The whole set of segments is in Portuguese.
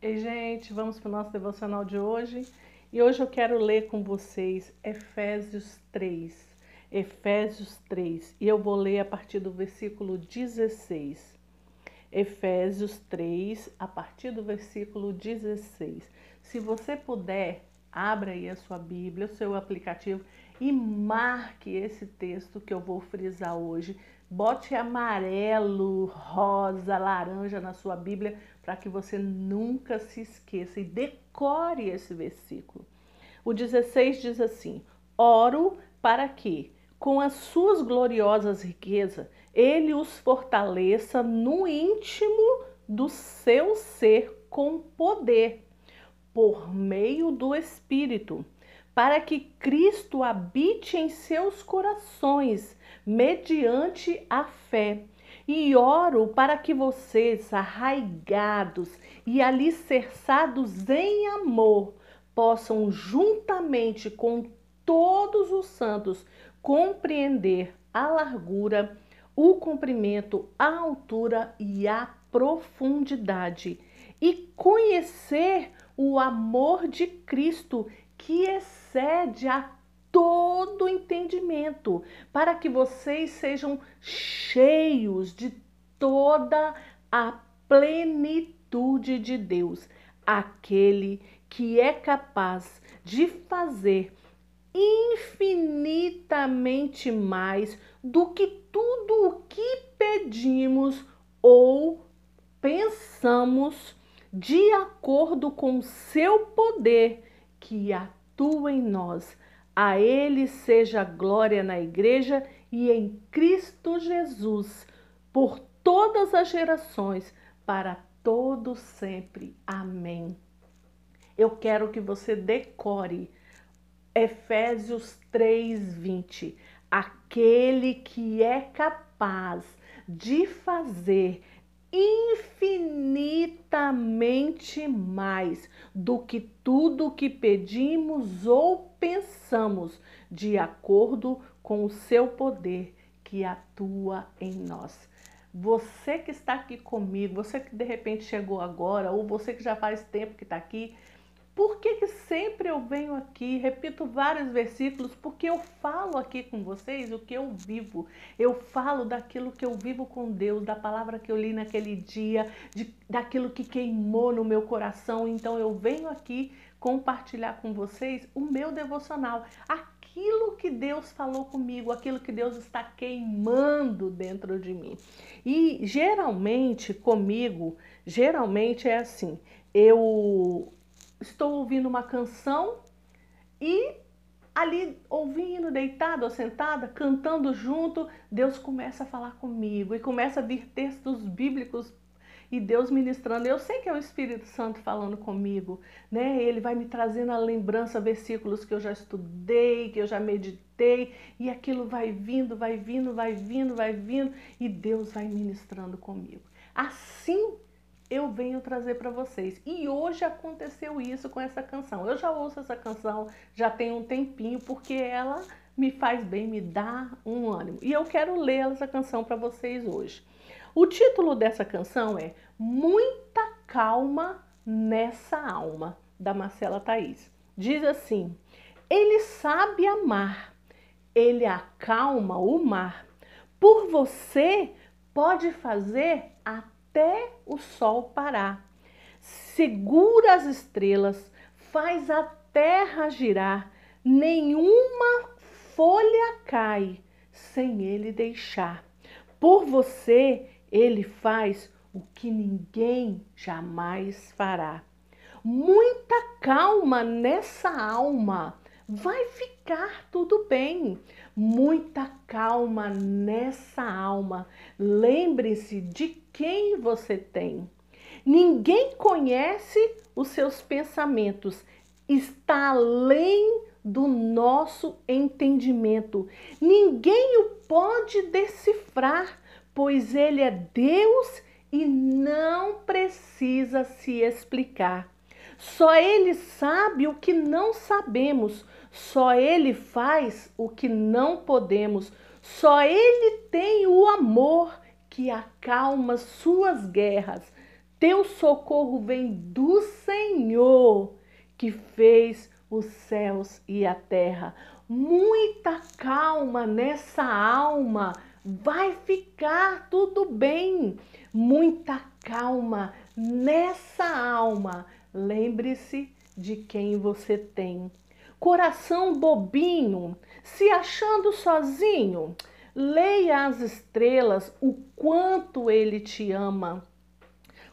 Ei, gente, vamos para o nosso devocional de hoje. E hoje eu quero ler com vocês Efésios 3. Efésios 3. E eu vou ler a partir do versículo 16. Efésios 3, a partir do versículo 16. Se você puder, abra aí a sua Bíblia, o seu aplicativo e marque esse texto que eu vou frisar hoje. Bote amarelo, rosa, laranja na sua Bíblia para que você nunca se esqueça e decore esse versículo. O 16 diz assim: Oro para que, com as suas gloriosas riquezas, ele os fortaleça no íntimo do seu ser com poder, por meio do Espírito para que Cristo habite em seus corações, mediante a fé. E oro para que vocês, arraigados e alicerçados em amor, possam, juntamente com todos os santos, compreender a largura, o comprimento, a altura e a profundidade, e conhecer o amor de Cristo que excede a todo entendimento, para que vocês sejam cheios de toda a plenitude de Deus, aquele que é capaz de fazer infinitamente mais do que tudo o que pedimos ou pensamos, de acordo com seu poder que atua em nós. A Ele seja glória na Igreja e em Cristo Jesus, por todas as gerações, para todos sempre. Amém. Eu quero que você decore Efésios 3:20. Aquele que é capaz de fazer infinitamente mais do que tudo que pedimos ou pensamos, de acordo com o seu poder que atua em nós. Você que está aqui comigo, você que de repente chegou agora, ou você que já faz tempo que está aqui, por que, que sempre eu venho aqui, repito vários versículos? Porque eu falo aqui com vocês o que eu vivo. Eu falo daquilo que eu vivo com Deus, da palavra que eu li naquele dia, de, daquilo que queimou no meu coração. Então eu venho aqui compartilhar com vocês o meu devocional, aquilo que Deus falou comigo, aquilo que Deus está queimando dentro de mim. E geralmente comigo, geralmente é assim, eu estou ouvindo uma canção e ali ouvindo, deitado ou sentada, cantando junto, Deus começa a falar comigo e começa a vir textos bíblicos e Deus ministrando. Eu sei que é o Espírito Santo falando comigo, né? Ele vai me trazendo a lembrança, versículos que eu já estudei, que eu já meditei, e aquilo vai vindo, vai vindo, vai vindo, vai vindo, e Deus vai ministrando comigo. Assim eu venho trazer para vocês. E hoje aconteceu isso com essa canção. Eu já ouço essa canção já tem um tempinho porque ela me faz bem, me dá um ânimo. E eu quero ler essa canção para vocês hoje. O título dessa canção é Muita Calma nessa Alma, da Marcela Thaís. Diz assim: Ele sabe amar, ele acalma o mar. Por você pode fazer até até o sol parar. Segura as estrelas, faz a terra girar, nenhuma folha cai sem ele deixar. Por você, ele faz o que ninguém jamais fará. Muita calma nessa alma, vai ficar tudo bem. Muita calma nessa alma. Lembre-se de quem você tem. Ninguém conhece os seus pensamentos, está além do nosso entendimento. Ninguém o pode decifrar, pois ele é Deus e não precisa se explicar. Só ele sabe o que não sabemos, só ele faz o que não podemos, só ele tem o amor que acalma suas guerras. Teu socorro vem do Senhor, que fez os céus e a terra. Muita calma nessa alma. Vai ficar tudo bem. Muita calma nessa alma. Lembre-se de quem você tem. Coração bobinho, se achando sozinho, leia as estrelas o quanto ele te ama.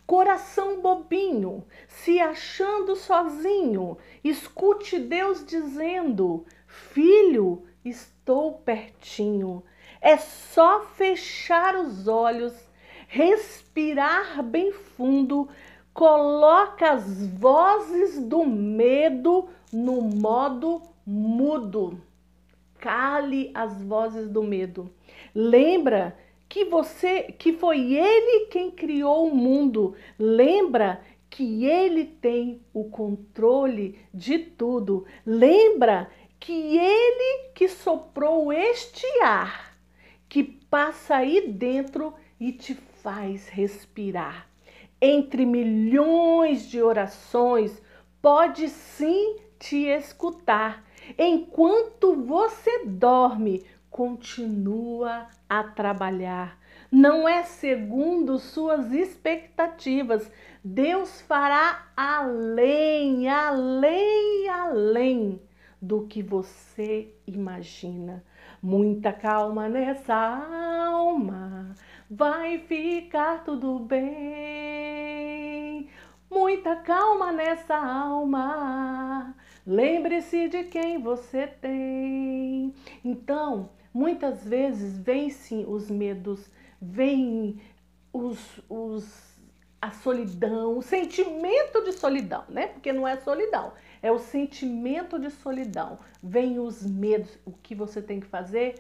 Coração bobinho, se achando sozinho, escute Deus dizendo: Filho, estou pertinho. É só fechar os olhos, respirar bem fundo, coloca as vozes do medo no modo mudo. Cale as vozes do medo. Lembra que você, que foi ele quem criou o mundo. Lembra que ele tem o controle de tudo. Lembra que ele que soprou este ar que passa aí dentro e te faz respirar. Entre milhões de orações, pode sim te escutar. Enquanto você dorme, continua a trabalhar. Não é segundo suas expectativas. Deus fará além, além, além do que você imagina. Muita calma nessa alma, vai ficar tudo bem. Muita calma nessa alma, lembre-se de quem você tem. Então, muitas vezes vem sim os medos, vem os, os a solidão, o sentimento de solidão, né? Porque não é solidão, é o sentimento de solidão. Vem os medos. O que você tem que fazer?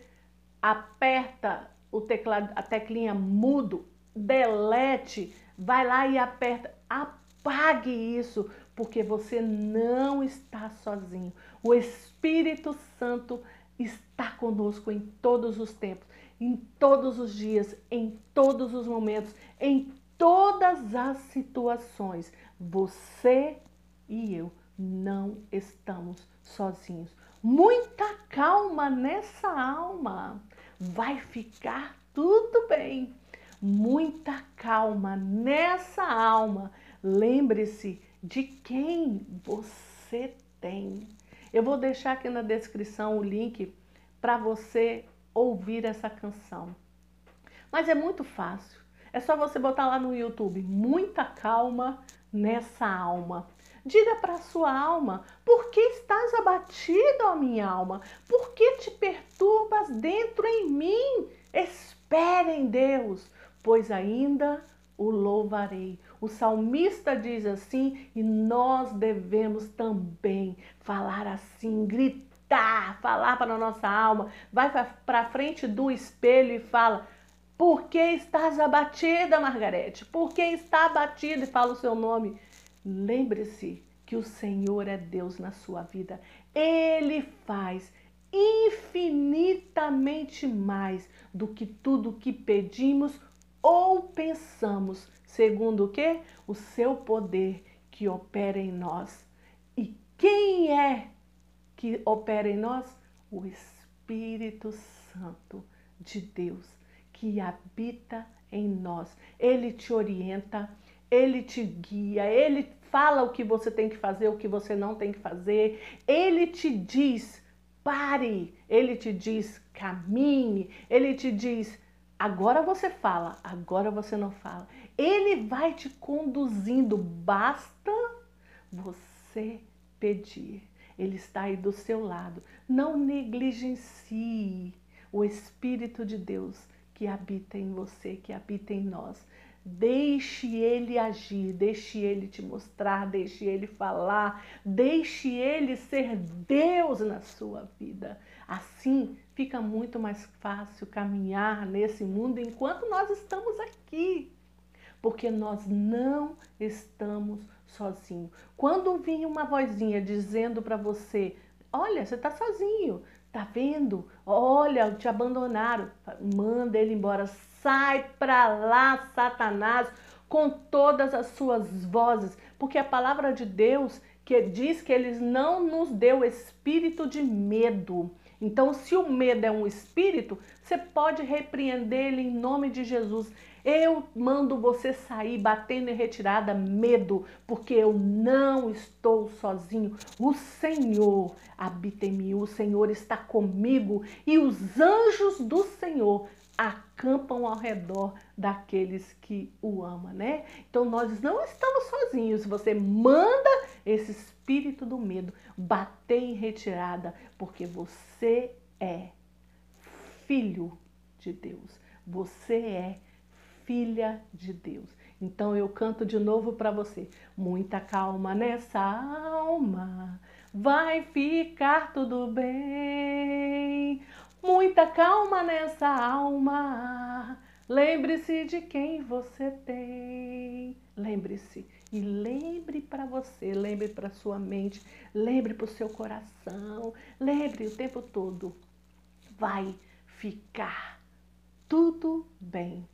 Aperta o teclado, a teclinha mudo, delete, vai lá e aperta. Apague isso, porque você não está sozinho. O Espírito Santo está conosco em todos os tempos, em todos os dias, em todos os momentos, em todas as situações. Você e eu não estamos sozinhos. Muita calma nessa alma. Vai ficar tudo bem. Muita calma nessa alma. Lembre-se de quem você tem. Eu vou deixar aqui na descrição o link para você ouvir essa canção. Mas é muito fácil. É só você botar lá no YouTube, muita calma nessa alma. Diga para sua alma, por que estás abatido, ó minha alma? Por que te perturbas dentro em mim? Espere em Deus, pois ainda o louvarei. O salmista diz assim, e nós devemos também falar assim, gritar, falar para a nossa alma. Vai para frente do espelho e fala: por que estás abatida, Margarete? Por que está abatida? E fala o seu nome. Lembre-se que o Senhor é Deus na sua vida. Ele faz infinitamente mais do que tudo que pedimos ou pensamos, segundo o que? O seu poder que opera em nós. E quem é que opera em nós? O Espírito Santo de Deus que habita em nós. Ele te orienta, ele te guia, ele fala o que você tem que fazer, o que você não tem que fazer. Ele te diz: pare, ele te diz: caminhe, ele te diz: agora você fala, agora você não fala. Ele vai te conduzindo, basta você pedir. Ele está aí do seu lado. Não negligencie o Espírito de Deus que habita em você, que habita em nós. Deixe ele agir, deixe ele te mostrar, deixe ele falar, deixe ele ser Deus na sua vida. Assim fica muito mais fácil caminhar nesse mundo enquanto nós estamos aqui, porque nós não estamos sozinhos. Quando vir uma vozinha dizendo para você: Olha, você está sozinho, Tá vendo? Olha, te abandonaram. Manda ele embora. Sai pra lá, Satanás. com todas as suas vozes, porque a palavra de Deus que diz que eles não nos deu espírito de medo. Então, se o medo é um espírito, você pode repreender ele em nome de Jesus. Eu mando você sair batendo em retirada medo, porque eu não estou sozinho. O Senhor habita em mim, o Senhor está comigo e os anjos do Senhor acampam ao redor daqueles que o amam, né? Então nós não estamos sozinhos. Você manda esse espírito do medo bater em retirada, porque você é filho de Deus. Você é filha de Deus. Então eu canto de novo para você. Muita calma nessa alma, vai ficar tudo bem. Muita calma nessa alma. Lembre-se de quem você tem. Lembre-se e lembre para você, lembre para sua mente, lembre para o seu coração, lembre o tempo todo. Vai ficar tudo bem.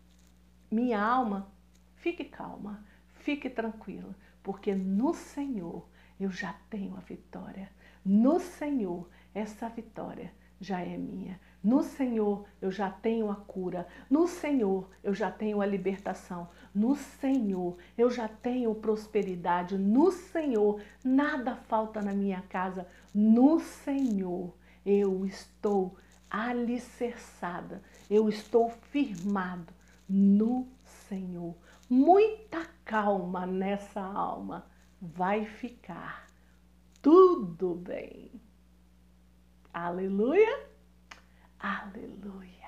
Minha alma, fique calma, fique tranquila, porque no Senhor eu já tenho a vitória. No Senhor, essa vitória já é minha. No Senhor eu já tenho a cura. No Senhor eu já tenho a libertação. No Senhor eu já tenho prosperidade. No Senhor nada falta na minha casa. No Senhor eu estou alicerçada. Eu estou firmado no Senhor. Muita calma nessa alma. Vai ficar tudo bem. Aleluia, aleluia.